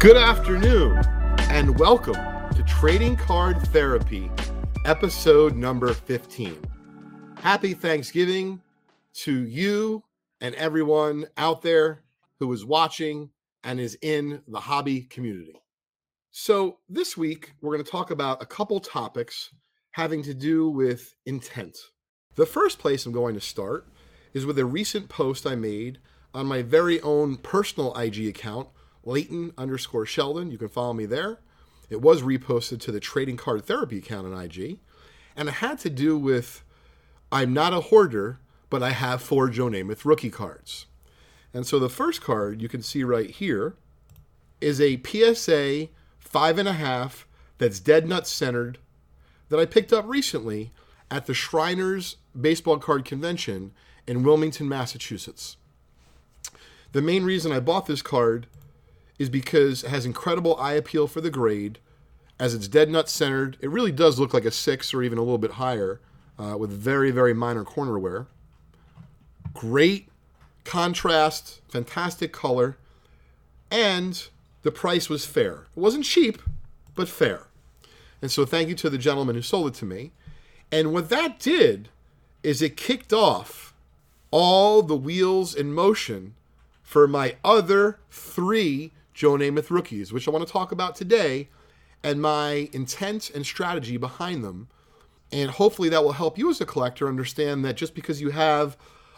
Good afternoon, and welcome to Trading Card Therapy, episode number 15. Happy Thanksgiving to you and everyone out there who is watching and is in the hobby community. So, this week, we're going to talk about a couple topics having to do with intent. The first place I'm going to start is with a recent post I made on my very own personal IG account, Leighton underscore Sheldon. You can follow me there. It was reposted to the Trading Card Therapy account on IG. And it had to do with I'm not a hoarder, but I have four Joe Namath rookie cards. And so the first card you can see right here is a PSA five and a half that's dead nut centered that I picked up recently at the Shriners Baseball Card Convention in Wilmington, Massachusetts. The main reason I bought this card is because it has incredible eye appeal for the grade. As it's dead nut centered, it really does look like a six or even a little bit higher uh, with very, very minor corner wear. Great contrast, fantastic color, and the price was fair. It wasn't cheap, but fair. And so thank you to the gentleman who sold it to me. And what that did is it kicked off all the wheels in motion for my other three Joe Namath rookies, which I want to talk about today, and my intent and strategy behind them. And hopefully that will help you as a collector understand that just because you have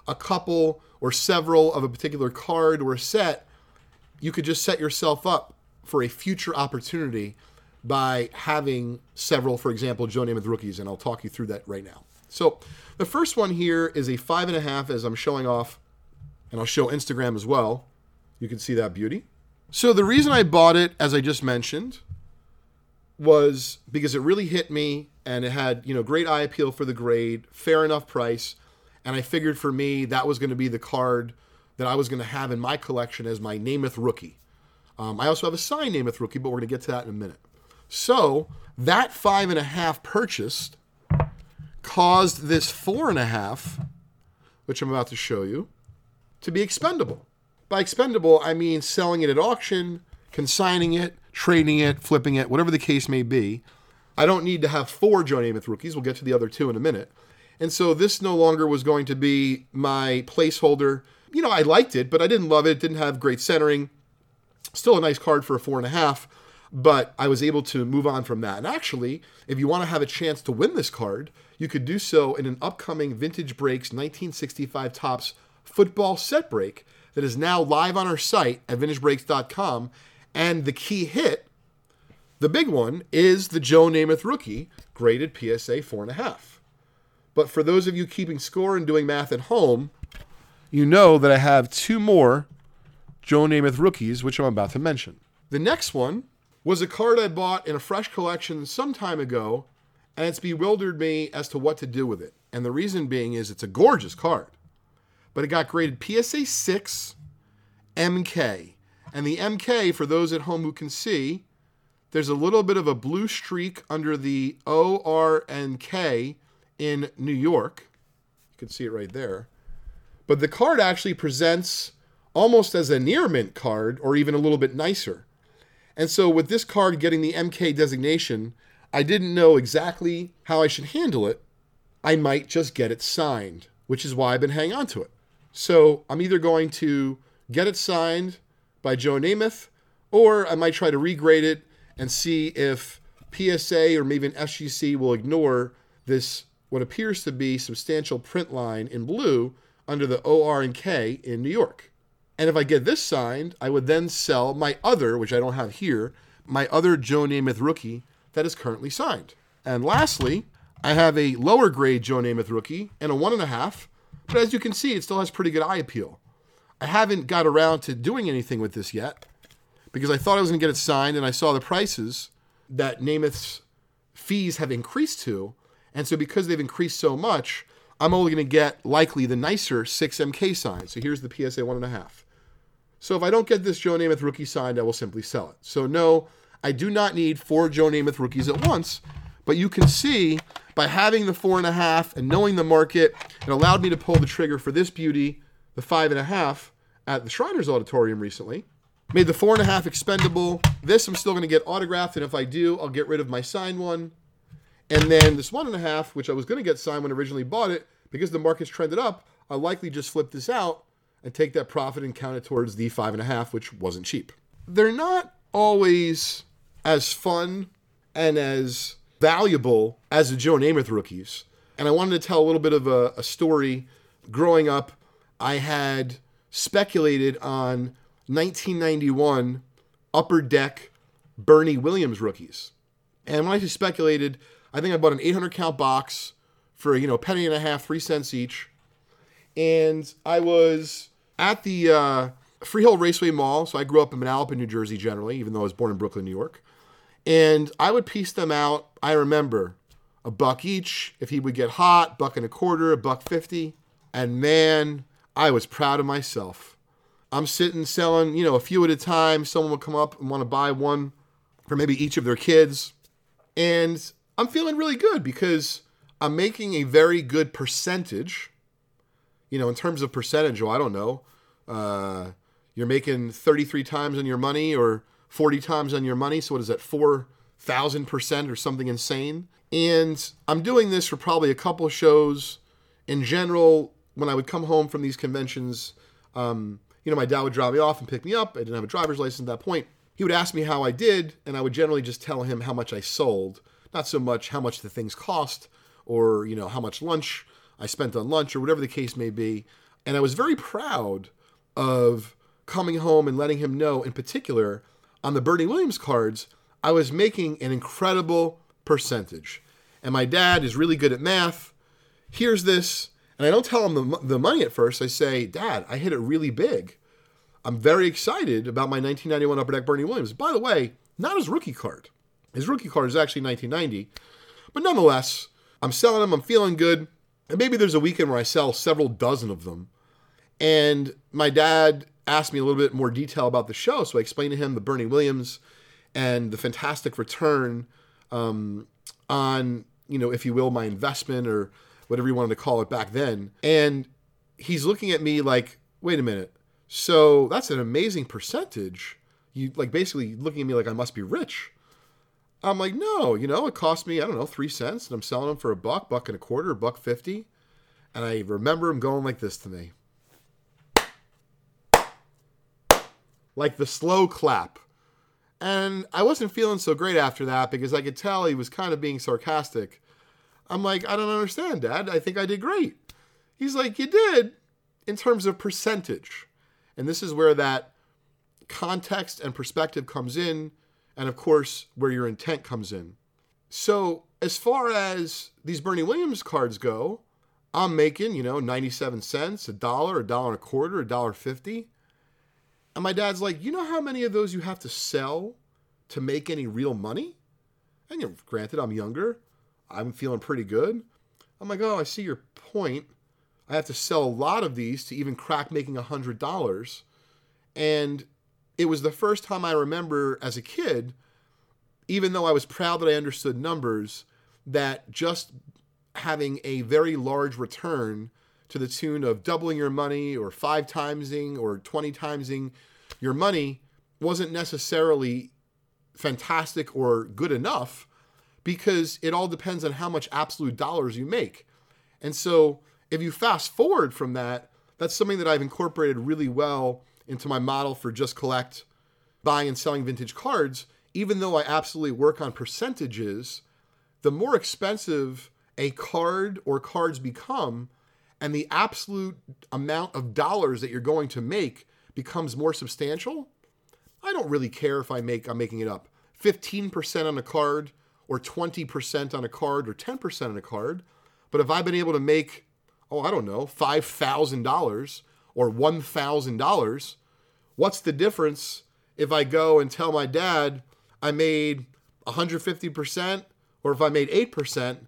a couple or several of a particular card or a set, you could just set yourself up for a future opportunity by having several, for example, Joe Namath rookies, and I'll talk you through that right now. So the first one here is a five and a half as I'm showing off, and I'll show Instagram as well. You can see that beauty. So the reason I bought it, as I just mentioned, was because it really hit me and it had, you know, great eye appeal for the grade, fair enough price, and I figured for me that was going to be the card that I was going to have in my collection as my Namath rookie. Um, I also have a signed Namath rookie, but we're going to get to that in a minute. So that five and a half purchased caused this four and a half, which I'm about to show you, to be expendable. By expendable, I mean selling it at auction, consigning it, trading it, flipping it, whatever the case may be. I don't need to have four Joe Namath rookies. We'll get to the other two in a minute. And so this no longer was going to be my placeholder. You know, I liked it, but I didn't love it. It didn't have great centering. Still a nice card for a four and a half, but I was able to move on from that. And actually, if you want to have a chance to win this card, you could do so in an upcoming Vintage Breaks 1965 Topps football set break that is now live on our site at vintagebreaks.com. And the key hit, the big one, is the Joe Namath rookie, graded PSA 4.5. But for those of you keeping score and doing math at home, you know that I have two more Joe Namath rookies, which I'm about to mention. The next one was a card I bought in a fresh collection some time ago, and it's bewildered me as to what to do with it. And the reason being is it's a gorgeous card but it got graded PSA 6 MK. And the MK, for those at home who can see, there's a little bit of a blue streak under the O, R, and K in New York. You can see it right there. But the card actually presents almost as a near mint card or even a little bit nicer. And so with this card getting the MK designation, I didn't know exactly how I should handle it. I might just get it signed, which is why I've been hanging on to it. So I'm either going to get it signed by Joe Namath, or I might try to regrade it and see if PSA or maybe an SGC will ignore this what appears to be substantial print line in blue under the OR and K in New York. And if I get this signed, I would then sell my other, which I don't have here, my other Joe Namath rookie that is currently signed. And lastly, I have a lower grade Joe Namath rookie and a one and a half but as you can see, it still has pretty good eye appeal. I haven't got around to doing anything with this yet because I thought I was going to get it signed and I saw the prices that Namath's fees have increased to. And so because they've increased so much, I'm only going to get likely the nicer 6MK sign. So here's the PSA 1.5. So if I don't get this Joe Namath rookie signed, I will simply sell it. So no, I do not need four Joe Namath rookies at once. But you can see by having the four and a half and knowing the market, it allowed me to pull the trigger for this beauty, the five and a half, at the Shriners Auditorium recently. Made the four and a half expendable. This I'm still going to get autographed, and if I do, I'll get rid of my signed one. And then this one and a half, which I was going to get signed when originally bought it, because the market's trended up, I'll likely just flip this out and take that profit and count it towards the five and a half, which wasn't cheap. They're not always as fun and as valuable as the Joe Namath rookies. And I wanted to tell a little bit of a, a story. Growing up, I had speculated on 1991 Upper Deck Bernie Williams rookies. And when I speculated, I think I bought an 800 count box for, you know, a penny and a half, three cents each. And I was at the uh, Freehold Raceway Mall. So I grew up in Manalapan, New Jersey, generally, even though I was born in Brooklyn, New York. And I would piece them out. I remember a buck each. If he would get hot, buck and a quarter, a buck fifty. And man, I was proud of myself. I'm sitting selling, you know, a few at a time. Someone would come up and want to buy one for maybe each of their kids. And I'm feeling really good because I'm making a very good percentage. You know, in terms of percentage, well, I don't know. Uh, you're making 33 times on your money or 40 times on your money. So what is that, 4,000% or something insane? And I'm doing this for probably a couple shows. In general, when I would come home from these conventions, um, you know, my dad would drop me off and pick me up. I didn't have a driver's license at that point. He would ask me how I did, and I would generally just tell him how much I sold, not so much how much the things cost or, you know, how much lunch I spent on lunch or whatever the case may be. And I was very proud of coming home and letting him know, in particular, on the Bernie Williams cards, I was making an incredible percentage. And my dad is really good at math. Here's this, and I don't tell him the, the money at first. I say, Dad, I hit it really big. I'm very excited about my 1991 Upper Deck Bernie Williams. By the way, not his rookie card. His rookie card is actually 1990. But nonetheless, I'm selling them. I'm feeling good. And maybe there's a weekend where I sell several dozen of them. And my dad asked me a little bit more detail about the show. So I explained to him the Bernie Williams and the fantastic return um, on, you know, if you will, my investment or whatever you wanted to call it back then. And he's looking at me like, wait a minute. So that's an amazing percentage. You like basically looking at me like I must be rich. I'm like, no, you know, it cost me, I don't know, three cents, and I'm selling them for a buck, buck and a quarter, buck fifty. And I remember him going like this to me. like the slow clap. And I wasn't feeling so great after that because I could tell he was kind of being sarcastic. I'm like, I don't understand, Dad. I think I did great. He's like, You did in terms of percentage. And this is where that context and perspective comes in, and of course, where your intent comes in. So, as far as these Bernie Williams cards go, I'm making, you know, 97 cents, a dollar, a dollar and a quarter, a dollar 50. And my dad's like, you know how many of those you have to sell to make any real money? And you know, granted, I'm younger. I'm feeling pretty good. I'm like, oh, I see your point. I have to sell a lot of these to even crack making a hundred dollars. And it was the first time I remember as a kid, even though I was proud that I understood numbers, that just having a very large return to the tune of doubling your money or five timesing or 20 timesing your money wasn't necessarily fantastic or good enough because it all depends on how much absolute dollars you make. And so if you fast forward from that, that's something that I've incorporated really well into my model for just collect buying and selling vintage cards. Even though I absolutely work on percentages, the more expensive a card or cards become, and the absolute amount of dollars that you're going to make becomes more substantial, I don't really care if I make I'm making it up 15% on a card or 20% on a card or 10% on a card. But if I've been able to make, oh, I don't know, $5,000 or $1,000, what's the difference if I go and tell my dad I made 150% or if I made 8%?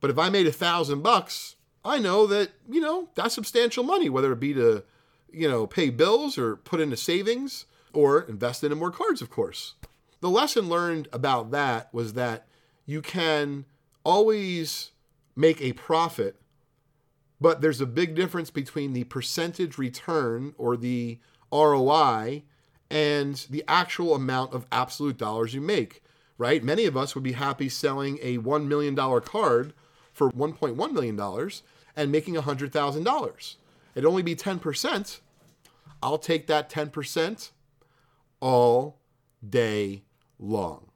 But if I made a thousand bucks, I know that, you know, that's substantial money, whether it be to, you know, pay bills or put into savings or invest into more cards, of course. The lesson learned about that was that you can always make a profit, but there's a big difference between the percentage return or the ROI and the actual amount of absolute dollars you make, right? Many of us would be happy selling a $1 million card for $1.1 million and making $100,000. It'd only be 10%. I'll take that 10% all day long.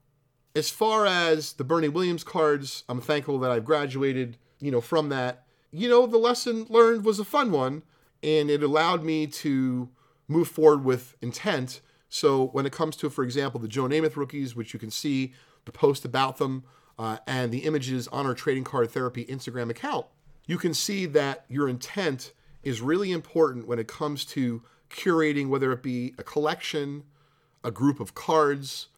As far as the Bernie Williams cards, I'm thankful that I've graduated, you know, from that. You know, the lesson learned was a fun one and it allowed me to move forward with intent. So when it comes to, for example, the Joe Namath rookies, which you can see the post about them uh, and the images on our trading card therapy Instagram account, you can see that your intent is really important when it comes to curating, whether it be a collection, a group of cards,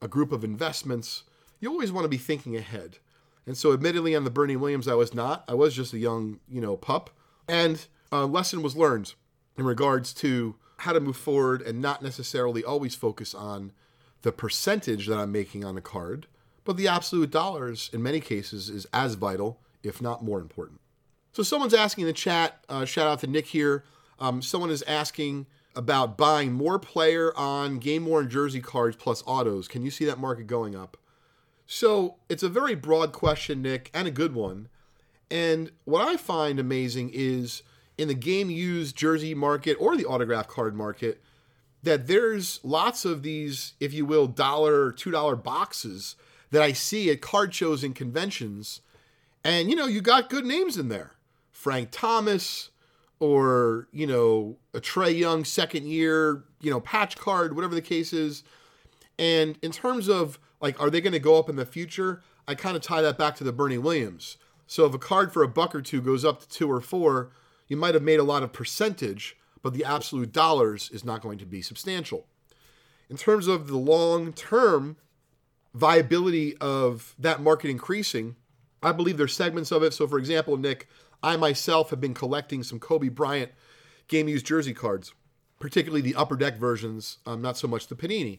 a group of investments. You always want to be thinking ahead. And so, admittedly, on the Bernie Williams, I was not. I was just a young, you know, pup. And a lesson was learned in regards to how to move forward and not necessarily always focus on the percentage that I'm making on a card, but the absolute dollars in many cases is as vital, if not more important. So, someone's asking in the chat, uh, shout out to Nick here. Um, someone is asking about buying more player on game worn jersey cards plus autos. Can you see that market going up? So, it's a very broad question, Nick, and a good one. And what I find amazing is in the game used jersey market or the autograph card market that there's lots of these, if you will, dollar two dollar boxes that I see at card shows and conventions. And you know, you got good names in there. Frank Thomas or, you know, a Trae Young second year, you know, patch card, whatever the case is. And in terms of like, are they going to go up in the future? I kind of tie that back to the Bernie Williams. So if a card for a buck or two goes up to two or four, you might have made a lot of percentage, but the absolute dollars is not going to be substantial. In terms of the long term viability of that market increasing, I believe there's segments of it. So, for example, Nick, I myself have been collecting some Kobe Bryant game used jersey cards, particularly the upper deck versions, um, not so much the Panini,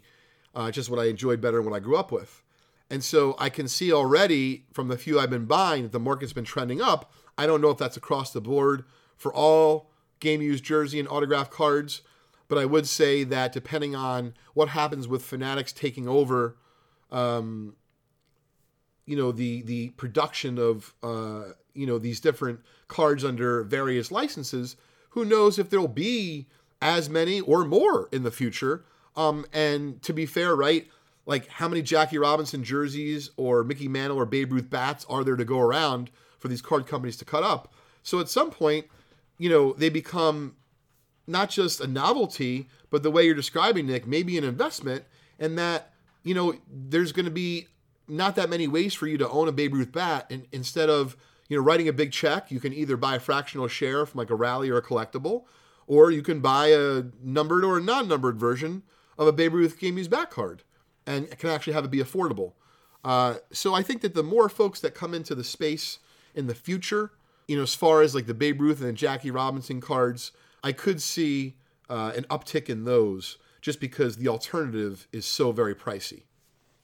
uh, just what I enjoyed better and what I grew up with. And so I can see already from the few I've been buying that the market's been trending up. I don't know if that's across the board for all game used jersey and autograph cards. But I would say that depending on what happens with Fanatics taking over, um, you know, the the production of uh, you know these different cards under various licenses, who knows if there'll be as many or more in the future. Um, and to be fair, right, like how many Jackie Robinson jerseys or Mickey Mantle or Babe Ruth bats are there to go around for these card companies to cut up? So at some point, you know, they become not just a novelty, but the way you're describing, Nick, maybe an investment, and that, you know, there's going to be not that many ways for you to own a Babe Ruth bat. And instead of, you know, writing a big check, you can either buy a fractional share from like a rally or a collectible, or you can buy a numbered or a non numbered version of a Babe Ruth game used bat card and can actually have it be affordable. Uh, so I think that the more folks that come into the space in the future, you know, as far as like the Babe Ruth and the Jackie Robinson cards, I could see uh, an uptick in those just because the alternative is so very pricey.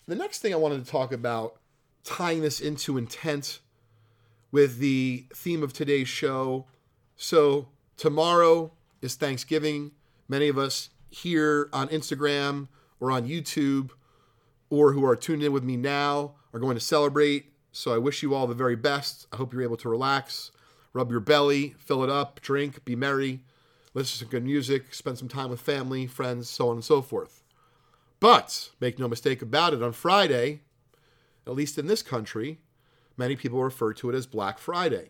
The next thing I wanted to talk about, tying this into intent with the theme of today's show. So, tomorrow is Thanksgiving. Many of us here on Instagram or on YouTube or who are tuned in with me now are going to celebrate so I wish you all the very best. I hope you're able to relax, rub your belly, fill it up, drink, be merry, listen to some good music, spend some time with family, friends, so on and so forth. But make no mistake about it, on Friday, at least in this country, many people refer to it as Black Friday.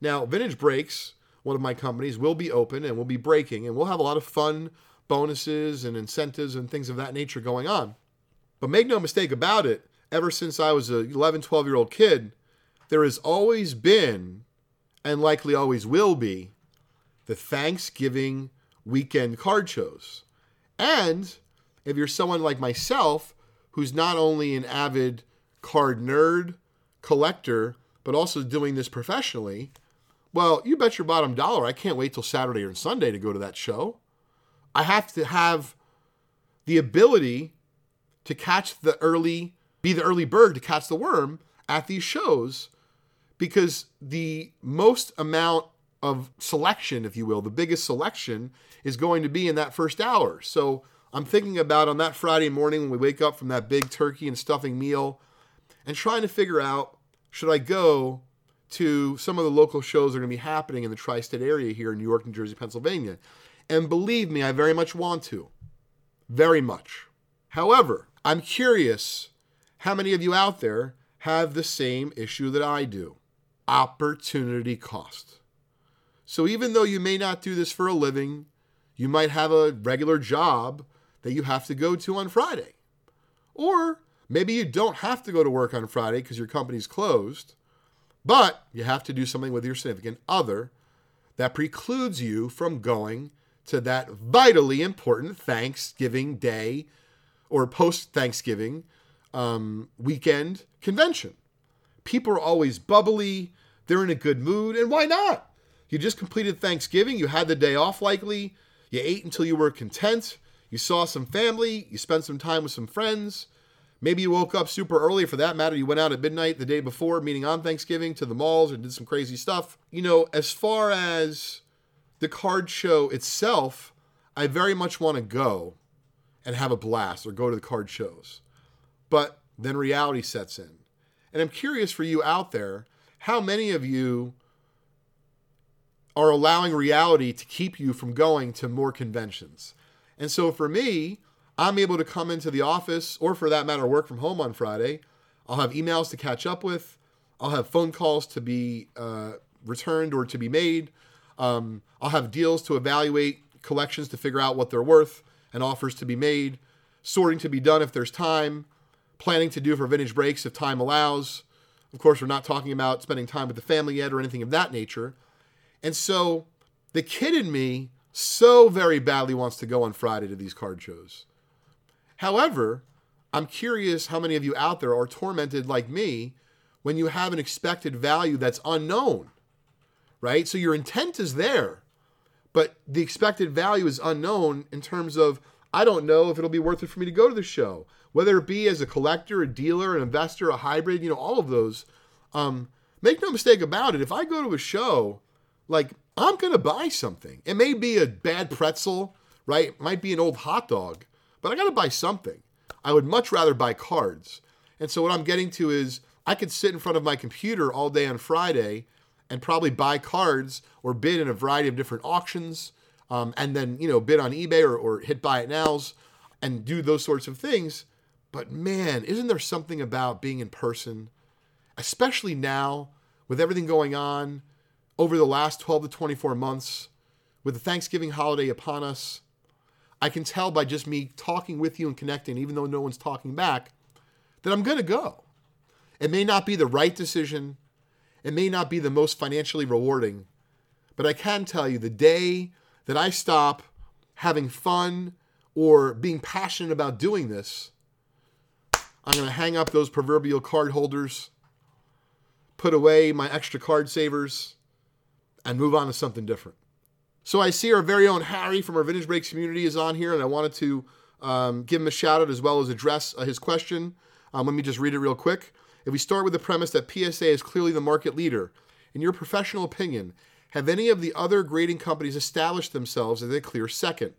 Now, Vintage Breaks, one of my companies, will be open and will be breaking, and we'll have a lot of fun bonuses and incentives and things of that nature going on. But make no mistake about it, ever since I was a 11, 12 year old kid, there has always been, and likely always will be, the Thanksgiving weekend card shows. And if you're someone like myself, who's not only an avid card nerd, collector, but also doing this professionally, well, you bet your bottom dollar I can't wait till Saturday or Sunday to go to that show. I have to have the ability to catch the early be the early bird to catch the worm at these shows because the most amount of selection, if you will, the biggest selection is going to be in that first hour. So I'm thinking about on that Friday morning when we wake up from that big turkey and stuffing meal and trying to figure out should I go to some of the local shows that are going to be happening in the tri state area here in New York, New Jersey, Pennsylvania. And believe me, I very much want to. Very much. However, I'm curious how many of you out there have the same issue that I do opportunity cost. So even though you may not do this for a living, you might have a regular job that you have to go to on Friday. Or maybe you don't have to go to work on Friday because your company's closed, but you have to do something with your significant other that precludes you from going to that vitally important Thanksgiving Day or post Thanksgiving um, weekend convention. People are always bubbly, they're in a good mood, and why not? You just completed Thanksgiving, you had the day off likely, you ate until you were content, you saw some family, you spent some time with some friends. Maybe you woke up super early. For that matter, you went out at midnight the day before, meeting on Thanksgiving, to the malls or did some crazy stuff. You know, as far as the card show itself, I very much want to go and have a blast or go to the card shows. But then reality sets in. And I'm curious for you out there, how many of you are allowing reality to keep you from going to more conventions? And so for me, I'm able to come into the office, or for that matter, work from home on Friday. I'll have emails to catch up with. I'll have phone calls to be uh, returned or to be made. Um, I'll have deals to evaluate, collections to figure out what they're worth, and offers to be made, sorting to be done if there's time, planning to do for vintage breaks if time allows. Of course, we're not talking about spending time with the family yet or anything of that nature. And so the kid in me so very badly wants to go on Friday to these card shows. However, I'm curious how many of you out there are tormented like me when you have an expected value that's unknown, right? So your intent is there, but the expected value is unknown in terms of I don't know if it'll be worth it for me to go to the show, whether it be as a collector, a dealer, an investor, a hybrid, you know, all of those. Um, make no mistake about it. If I go to a show, like I'm to buy something. It may be a bad pretzel, right? It might be an old hot dog, but I got to buy something. I would much rather buy cards. And so what I'm getting to is I could sit in front of my computer all day on Friday and probably buy cards or bid in a variety of different auctions um, and then, you know, bid on eBay or, or hit buy it nows and do those sorts of things. But man, isn't there something about being in person, especially now with everything going on? Over the last 12 to 24 months, with the Thanksgiving holiday upon us, I can tell by just me talking with you and connecting, even though no one's talking back, that I'm going to go. It may not be the right decision, it may not be the most financially rewarding, but I can tell you the day that I stop having fun or being passionate about doing this, I'm going to hang up those proverbial card holders, put away my extra card savers, and move on to something different. So I see our very own Harry from our Vintage Breaks community is on here, and I wanted to um, give him a shout out as well as address uh, his question. Um, let me just read it real quick. If we start with the premise that PSA is clearly the market leader, in your professional opinion, have any of the other grading companies established themselves as a clear second?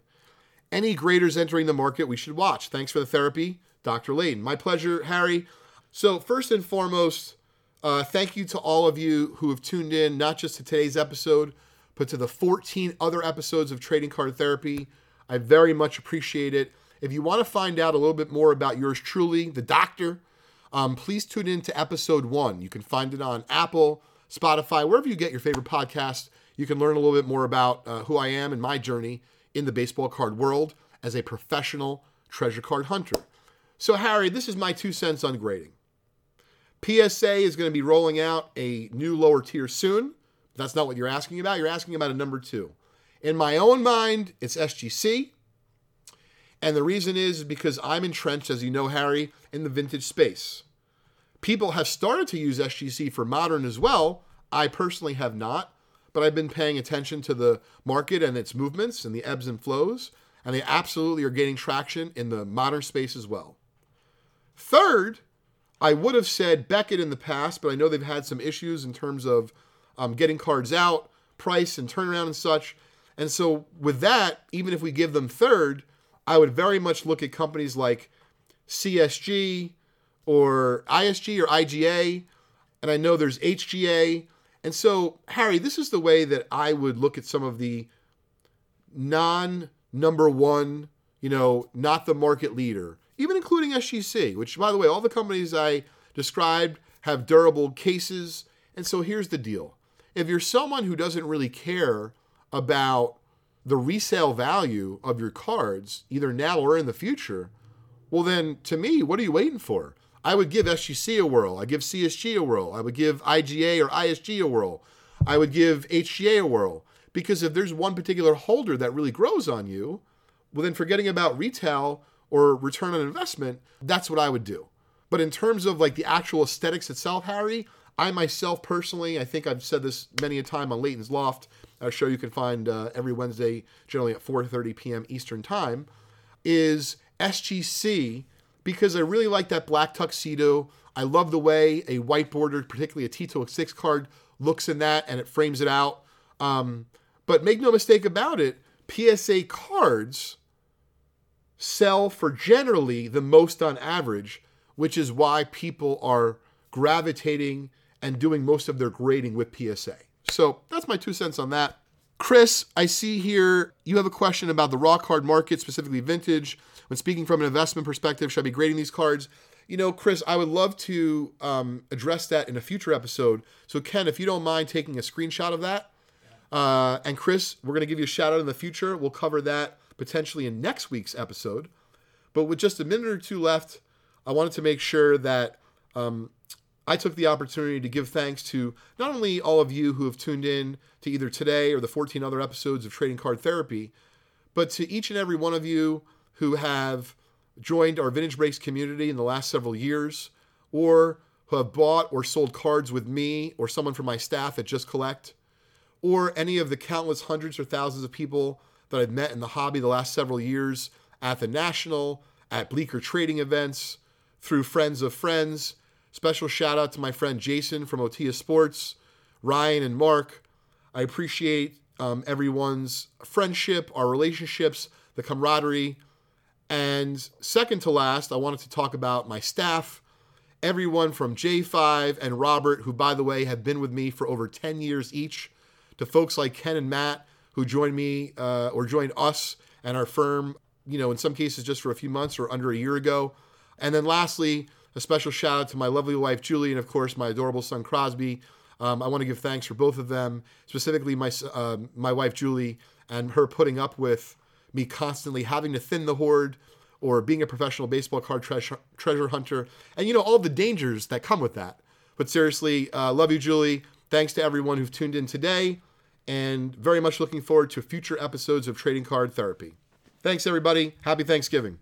Any graders entering the market we should watch? Thanks for the therapy, Dr. Lane. My pleasure, Harry. So, first and foremost, uh, thank you to all of you who have tuned in, not just to today's episode, but to the 14 other episodes of Trading Card Therapy. I very much appreciate it. If you want to find out a little bit more about yours truly, the doctor, um, please tune in to episode one. You can find it on Apple, Spotify, wherever you get your favorite podcast. You can learn a little bit more about uh, who I am and my journey in the baseball card world as a professional treasure card hunter. So, Harry, this is my two cents on grading. PSA is going to be rolling out a new lower tier soon. That's not what you're asking about. You're asking about a number two. In my own mind, it's SGC. And the reason is because I'm entrenched, as you know, Harry, in the vintage space. People have started to use SGC for modern as well. I personally have not, but I've been paying attention to the market and its movements and the ebbs and flows, and they absolutely are gaining traction in the modern space as well. Third, I would have said Beckett in the past, but I know they've had some issues in terms of um, getting cards out, price, and turnaround and such. And so, with that, even if we give them third, I would very much look at companies like CSG or ISG or IGA, and I know there's HGA. And so, Harry, this is the way that I would look at some of the non number one, you know, not the market leader, even including SGC, which, by the way, all the companies I described have durable cases. And so here's the deal if you're someone who doesn't really care about the resale value of your cards, either now or in the future, well, then to me, what are you waiting for? I would give SGC a whirl. I give CSG a whirl. I would give IGA or ISG a whirl. I would give HGA a whirl. Because if there's one particular holder that really grows on you, well, then forgetting about retail or return on investment, that's what I would do. But in terms of like the actual aesthetics itself, Harry, I myself personally, I think I've said this many a time on Leighton's Loft, a show you can find uh, every Wednesday, generally at 4:30 p.m. Eastern Time, is SGC because I really like that black tuxedo. I love the way a white bordered, particularly a T206 card, looks in that and it frames it out. Um, but make no mistake about it, PSA cards sell for generally the most on average, which is why people are gravitating and doing most of their grading with PSA. So that's my two cents on that. Chris, I see here you have a question about the raw card market, specifically vintage. When speaking from an investment perspective, should I be grading these cards? You know, Chris, I would love to um, address that in a future episode. So, Ken, if you don't mind taking a screenshot of that. Uh, and Chris, we're going to give you a shout out in the future. We'll cover that potentially in next week's episode. But with just a minute or two left, I wanted to make sure that um, I took the opportunity to give thanks to not only all of you who have tuned in to either today or the 14 other episodes of Trading Card Therapy, but to each and every one of you who have joined our Vintage Breaks community in the last several years, or who have bought or sold cards with me or someone from my staff at Just Collect, or any of the countless hundreds or thousands of people that I've met in the hobby the last several years at the National, at Bleecker trading events, through friends of friends Special shout out to my friend Jason from Otia Sports, Ryan and Mark. I appreciate um, everyone's friendship, our relationships, the camaraderie. And second to last, I wanted to talk about my staff, everyone from J5 and Robert, who, by the way, have been with me for over 10 years each, to folks like Ken and Matt, who joined me uh, or joined us and our firm, you know, in some cases just for a few months or under a year ago. And then lastly, a special shout out to my lovely wife, Julie, and of course, my adorable son, Crosby. Um, I want to give thanks for both of them, specifically my, uh, my wife, Julie, and her putting up with me constantly having to thin the horde or being a professional baseball card treasure, treasure hunter, and you know, all the dangers that come with that. But seriously, uh, love you, Julie. Thanks to everyone who've tuned in today, and very much looking forward to future episodes of Trading Card Therapy. Thanks, everybody. Happy Thanksgiving.